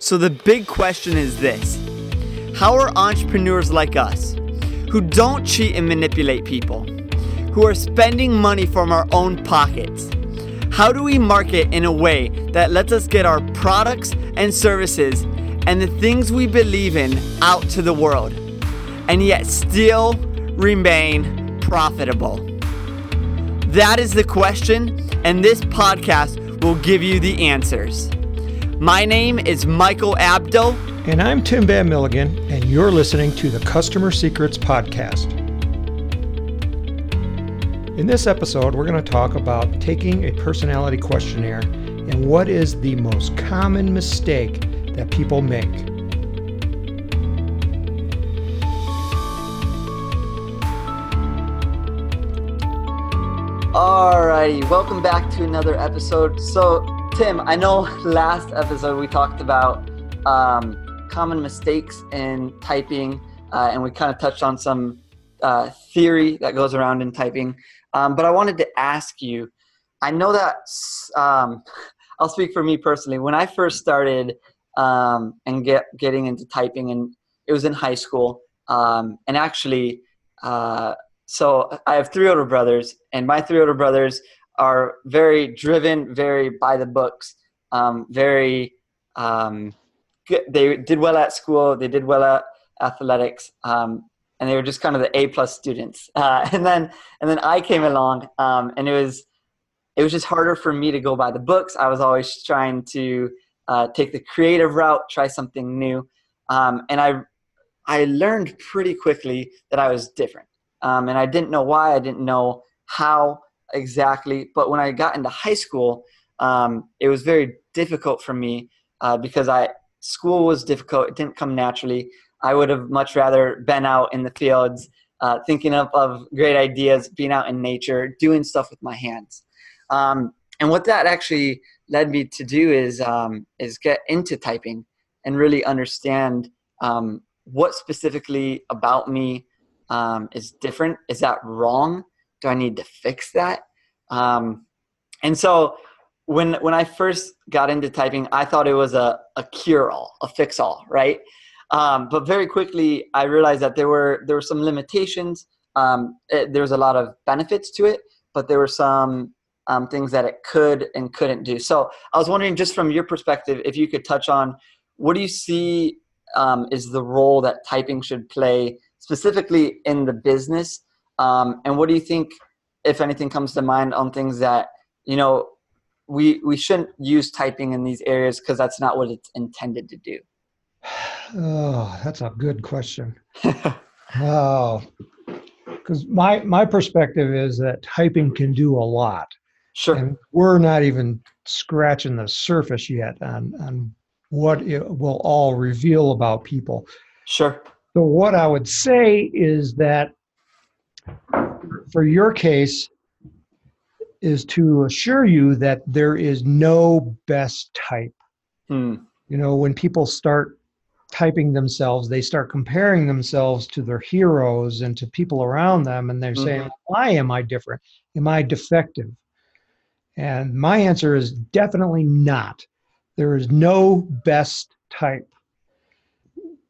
So the big question is this How are entrepreneurs like us, who don't cheat and manipulate people, who are spending money from our own pockets, how do we market in a way that lets us get our products and services and the things we believe in out to the world, and yet still remain profitable? That is the question, and this podcast will give you the answers. My name is Michael Abdo. And I'm Tim Van Milligan, and you're listening to the Customer Secrets Podcast. In this episode, we're going to talk about taking a personality questionnaire and what is the most common mistake that people make. Alrighty, welcome back to another episode. So, Tim, I know last episode we talked about um, common mistakes in typing, uh, and we kind of touched on some uh, theory that goes around in typing. Um, but I wanted to ask you I know that um, I'll speak for me personally. When I first started um, and get getting into typing, and it was in high school, um, and actually, uh, so I have three older brothers, and my three older brothers are very driven, very by the books, um, very. Um, good. They did well at school. They did well at athletics, um, and they were just kind of the A plus students. Uh, and then and then I came along, um, and it was it was just harder for me to go by the books. I was always trying to uh, take the creative route, try something new, um, and I I learned pretty quickly that I was different, um, and I didn't know why. I didn't know how exactly. But when I got into high school, um, it was very difficult for me uh, because I school was difficult. It didn't come naturally. I would have much rather been out in the fields, uh, thinking of, of great ideas, being out in nature, doing stuff with my hands. Um, and what that actually led me to do is um, is get into typing and really understand um, what specifically about me um, is different. Is that wrong? Do I need to fix that? Um, and so when when I first got into typing, I thought it was a, a cure all, a fix all, right? Um, but very quickly, I realized that there were there were some limitations. Um, it, there was a lot of benefits to it, but there were some um, things that it could and couldn't do. So I was wondering, just from your perspective, if you could touch on what do you see um, is the role that typing should play specifically in the business, um, and what do you think, if anything, comes to mind on things that you know we we shouldn't use typing in these areas because that's not what it's intended to do. Oh, that's a good question. oh, because my my perspective is that typing can do a lot. Sure. And we're not even scratching the surface yet on on what it will all reveal about people. Sure. So what I would say is that for your case is to assure you that there is no best type. Hmm. You know, when people start typing themselves, they start comparing themselves to their heroes and to people around them, and they're Mhm. saying, Why am I different? Am I defective? And my answer is definitely not. There is no best type.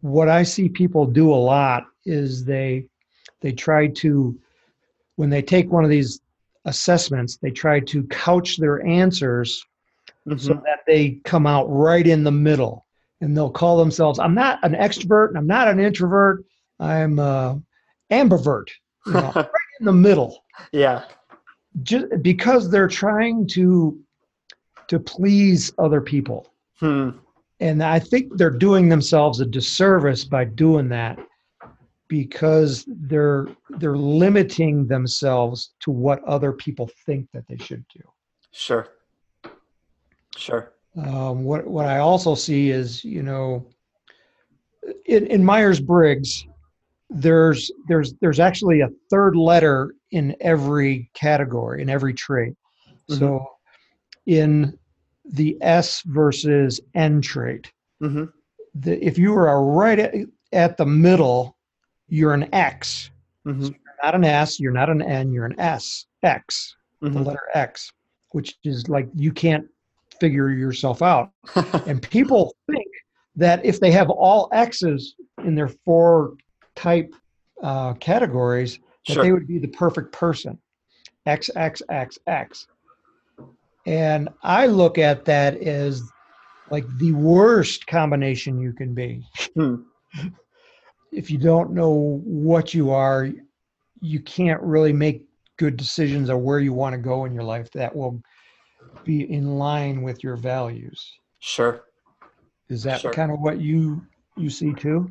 What I see people do a lot is they they try to when they take one of these assessments, they try to couch their answers so Mhm. that they come out right in the middle and they'll call themselves i'm not an extrovert and i'm not an introvert i'm uh, ambivert you know, right in the middle yeah. just because they're trying to to please other people Hmm. and i think they're doing themselves a disservice by doing that because they're they're limiting themselves to what other people think that they should do Sure. Sure. Um, what what I also see is, you know, in, in Myers Briggs, there's there's there's actually a third letter in every category in every trait. So, in the S versus N trait, Mm-hmm. the, if you are right at, at the middle, you're an X. Mm-hmm. You're not an S. You're not an N. You're an S. X. The Mm-hmm. letter X, which is like you can't figure yourself out. And people think that if they have all X's in their four type uh, categories, that Sure. they would be the perfect person. X, X, X, X. And I look at that as like the worst combination you can be. Hmm. If you don't know what you are, you can't really make good decisions of where you want to go in your life that will be in line with your values. Sure. Is that Sure. kind of what you you see too?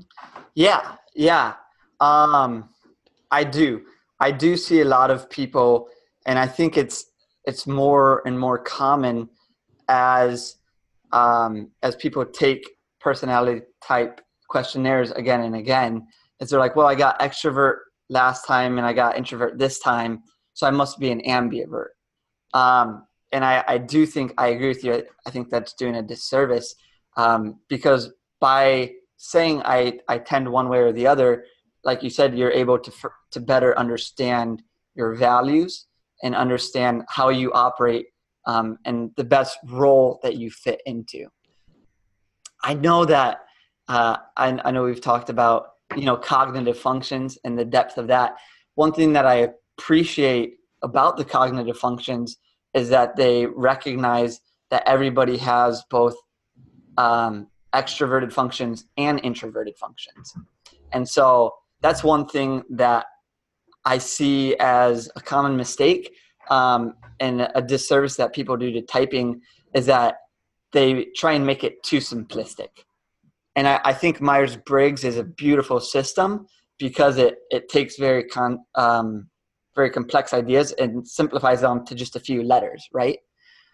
Yeah, yeah. Um, I do. I do see a lot of people, and I think it's it's more and more common as um, as people take personality type questionnaires again and again. Is they're like, well, I got extrovert last time and I got introvert this time, so I must be an ambivert. Um, and I, I do think I agree with you. I think that's doing a disservice um, because by saying I, I tend one way or the other, like you said, you're able to to better understand your values and understand how you operate um, and the best role that you fit into. I know that uh, I, I know we've talked about you know cognitive functions and the depth of that. One thing that I appreciate about the cognitive functions is that they recognize that everybody has both um, extroverted functions and introverted functions. And so that's one thing that I see as a common mistake um, and a disservice that people do to typing is that they try and make it too simplistic. And I, I think Myers Briggs is a beautiful system because it, it takes very con, um, very complex ideas and simplifies them to just a few letters, right?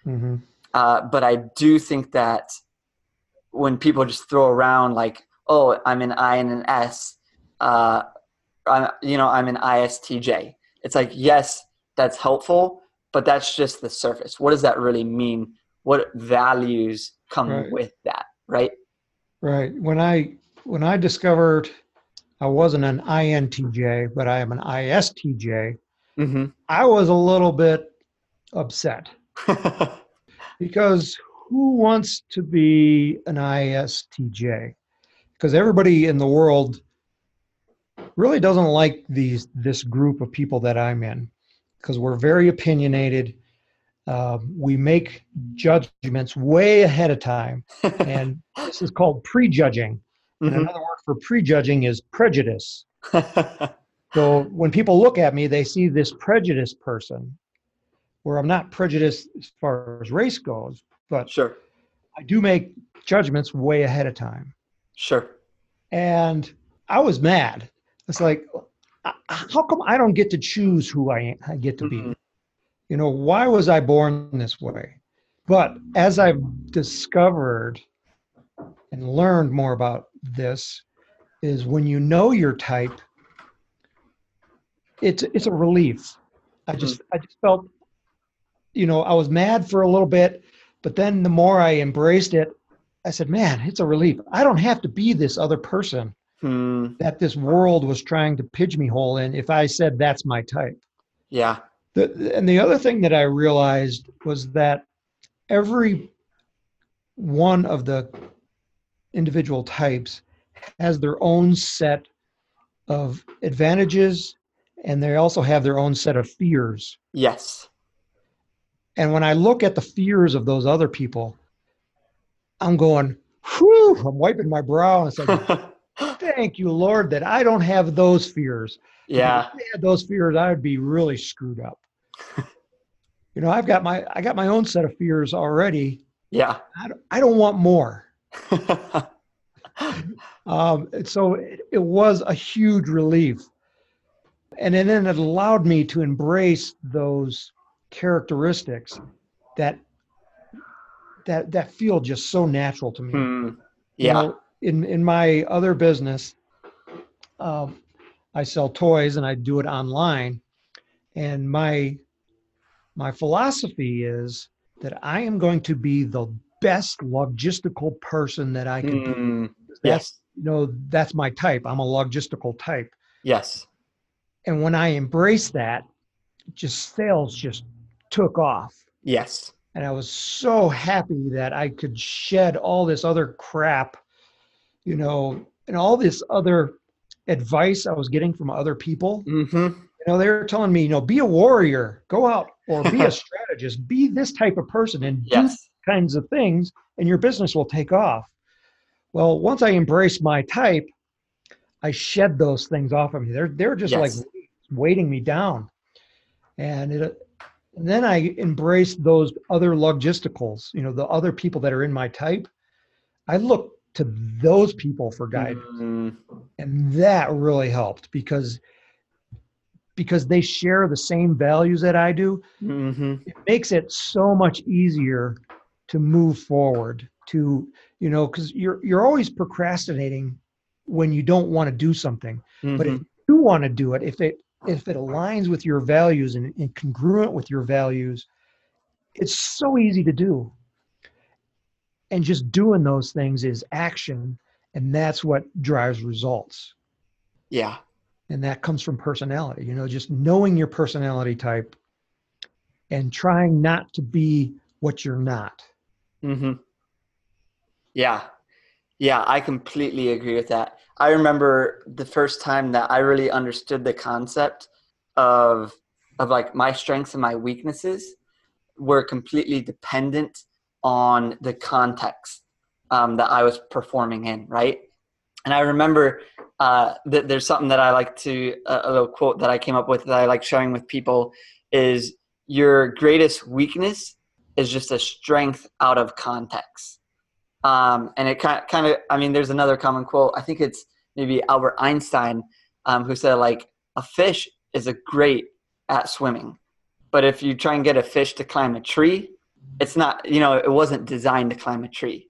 Mm-hmm. Uh, but I do think that when people just throw around like, "Oh, I'm an I and an S," uh, I'm, you know, I'm an ISTJ. It's like, yes, that's helpful, but that's just the surface. What does that really mean? What values come Right. with that, right? Right. When I when I discovered I wasn't an INTJ, but I am an ISTJ, Mm-hmm. I was a little bit upset because who wants to be an ISTJ? Because everybody in the world really doesn't like these this group of people that I'm in because we're very opinionated. Um, we make judgments way ahead of time, and this is called prejudging. And Mhm. another word for prejudging is prejudice. So when people look at me, they see this prejudiced person, where I'm not prejudiced as far as race goes, but sure, I do make judgments way ahead of time. sure. And I was mad. It's like, uh, how come I don't get to choose who I, I get to be? Mhm. You know, why was I born this way? But as I've discovered and learned more about this, is when you know your type, it's it's a relief. I just I just felt, you know, I was mad for a little bit, but then the more I embraced it, I said, man, it's a relief. I don't have to be this other person Hmm. that this world was trying to pigeonhole in if I said that's my type. Yeah. The, and the other thing that I realized was that every one of the individual types has their own set of advantages and they also have their own set of fears. Yes. And when I look at the fears of those other people, I'm going, whew, I'm wiping my brow and saying, thank you, Lord, that I don't have those fears. yeah. If I had those fears, I would be really screwed up. you know, I've got my I got my own set of fears already. Yeah. I don't, I don't want more. Um, so it, it was a huge relief, and then it allowed me to embrace those characteristics that that that feel just so natural to me. You Yeah. know, in in my other business, um, I sell toys and I do it online, and my my philosophy is that I am going to be the best logistical person that I can be. Hmm. That's Yes. you know that's my type. I'm a logistical type, Yes. and when I embraced that, just sales just took off. Yes. and I was so happy that I could shed all this other crap you know, and all this other advice I was getting from other people. Mm-hmm. You know, they were telling me, you know, be a warrior, go out or be a strategist, be this type of person and do kinds of things, and your business will take off. Well, once I embraced my type, I shed those things off of me. They're they're just Yes. like weighting me down, and it. And then I embraced those other logisticals. You know, the other people that are in my type. I look to those people for guidance. Mm, and that really helped because because they share the same values that I do. Mhm. it makes it so much easier to move forward to you know because you're you're always procrastinating when you don't want to do something. But if Mhm. you want to do it if it if it aligns with your values and, and congruent with your values it's so easy to do and just doing those things is action and that's what drives results yeah. and that comes from personality you know just knowing your personality type and trying not to be what you're not Mm-hmm. Yeah. Yeah, I completely agree with that. I remember the first time that I really understood the concept of of like my strengths and my weaknesses were completely dependent on the context um, that I was performing in, right? And I remember uh, that there's something that I like to a a little quote that I came up with that I like sharing with people is your greatest weakness is just a strength out of context. Um, and it kind kind of, I mean, there's another common quote. I think it's maybe Albert Einstein um, who said, like, a fish is a great at swimming, but if you try and get a fish to climb a tree, it's not, you know, it wasn't designed to climb a tree.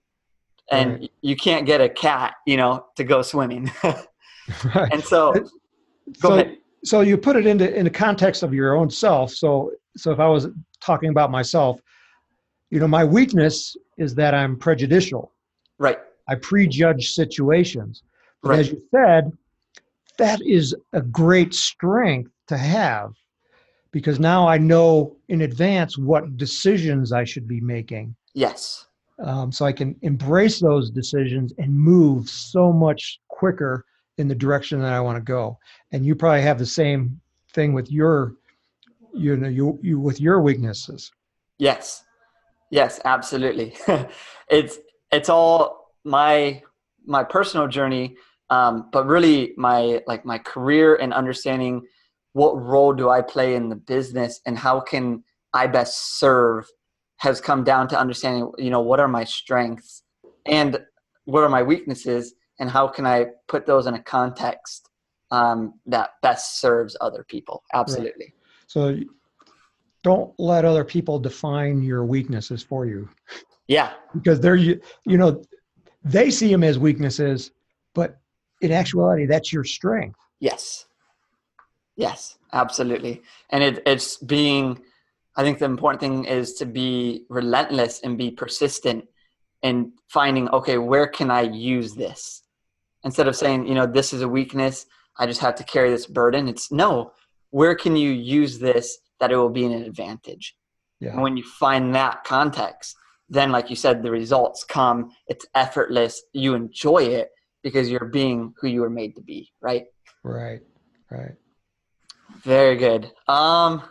And Right. you can't get a cat, you know, to go swimming. right and so, so, ahead. so you put it into in the context of your own self so so if i was talking about myself you know my weakness is that i'm prejudicial Right. i prejudge situations but Right. as you said that is a great strength to have because now i know in advance what decisions i should be making Yes. um, so i can embrace those decisions and move so much quicker in the direction that i want to go and you probably have the same thing with your you know you, you with your weaknesses Yes. Yes, absolutely. it's it's all my my personal journey, um, but really my like my career and understanding what role do I play in the business and how can I best serve has come down to understanding you know what are my strengths and what are my weaknesses and how can I put those in a context um, that best serves other people. Absolutely. so don't let other people define your weaknesses for you Yeah. because they're you you know they see them as weaknesses but in actuality that's your strength Yes. Yes, absolutely. And it, it's being, I think the important thing is to be relentless and be persistent in finding, okay, where can I use this? Instead of saying, you know, this is a weakness, I just have to carry this burden. It's no, where can you use this that it will be an advantage? yeah And when you find that context, then, like you said, the results come. It's effortless. You enjoy it because you're being who you were made to be, right? right right Very good. Um,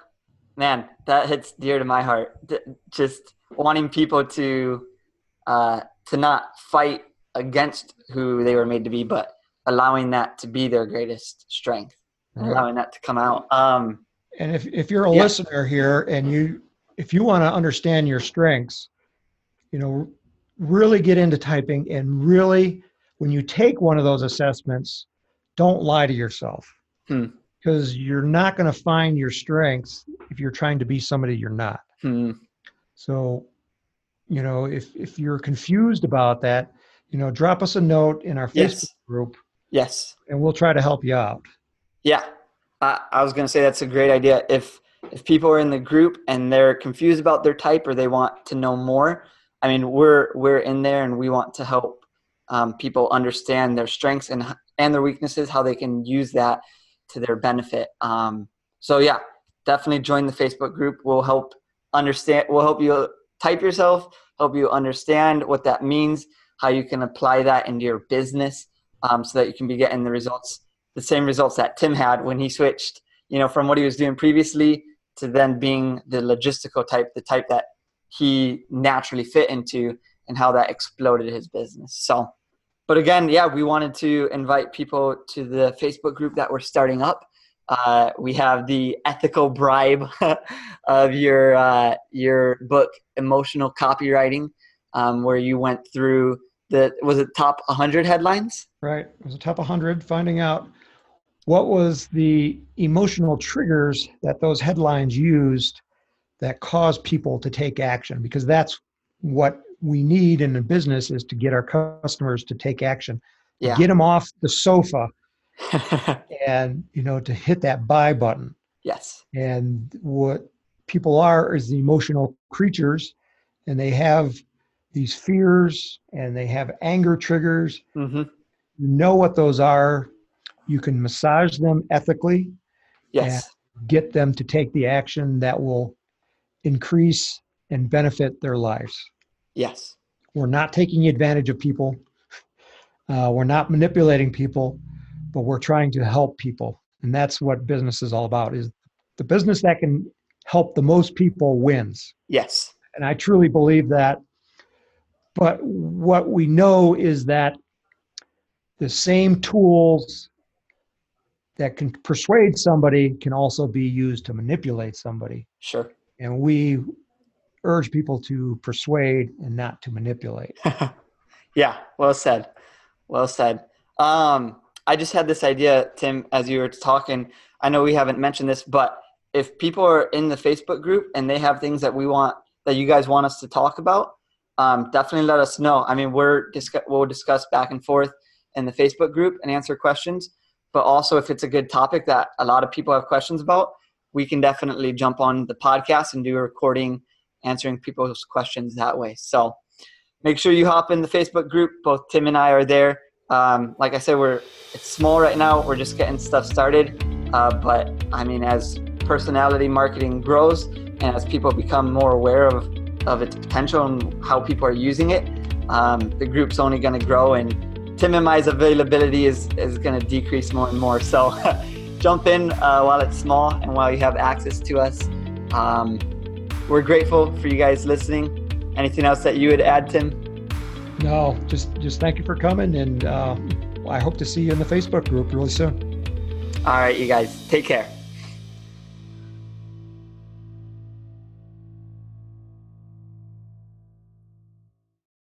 man, that hits dear to my heart. Just wanting people to uh, to not fight against who they were made to be, but allowing that to be their greatest strength, right. allowing that to come out. Um, And if, if you're a Yeah. listener here and you if you want to understand your strengths, you know, really get into typing and really when you take one of those assessments, don't lie to yourself. Hmm. Because you're not going to find your strengths if you're trying to be somebody you're not. hmm, So, you know, if if you're confused about that, you know, drop us a note in our Facebook yes, group yes, and we'll try to help you out. yeah. I, I was gonna say that's a great idea. If if people are in the group and they're confused about their type or they want to know more, I mean, we're we're in there and we want to help um, people understand their strengths and and their weaknesses, how they can use that to their benefit. Um, so yeah, definitely join the Facebook group. We'll help understand. We'll help you type yourself, help you understand what that means, how you can apply that into your business um, so that you can be getting the results, the same results that Tim had when he switched, you know, from what he was doing previously to then being the logistical type, the type that he naturally fit into, and how that exploded his business. So, but again, yeah, we wanted to invite people to the Facebook group that we're starting up. Uh, we have the ethical bribe of your uh, your book, Emotional Copywriting, um, where you went through the was it top 100 headlines? Right, it was a top 100, finding out what was the emotional triggers that those headlines used that caused people to take action because that's what we need in the business is to get our customers to take action Yeah. get them off the sofa and you know to hit that buy button yes. and what people are is the emotional creatures and they have these fears and they have anger triggers hmm you know what those are you can massage them ethically Yes. get them to take the action that will increase and benefit their lives Yes. we're not taking advantage of people uh, we're not manipulating people but we're trying to help people and that's what business is all about is the business that can help the most people wins Yes. and i truly believe that but what we know is that the same tools that can persuade somebody can also be used to manipulate somebody Sure. and we urge people to persuade and not to manipulate yeah. Well said. Well said. Um, I just had this idea, Tim, as you were talking. I know we haven't mentioned this, but if people are in the Facebook group and they have things that we want that you guys want us to talk about, um, definitely let us know. I mean, we're discuss- we'll discuss back and forth in the Facebook group and answer questions. But also, if it's a good topic that a lot of people have questions about, we can definitely jump on the podcast and do a recording answering people's questions that way. So make sure you hop in the Facebook group. Both Tim and I are there. Um, like I said, we're it's small right now. We're just getting stuff started. Uh, but I mean, as personality marketing grows and as people become more aware of of its potential and how people are using it, um, the group's only going to grow. And Tim and I's availability is is going to decrease more and more. So jump in uh, while it's small and while you have access to us. Um, we're grateful for you guys listening. Anything else that you would add, Tim? no just just thank you for coming and uh, i hope to see you in the facebook group really soon All right, you guys, take care.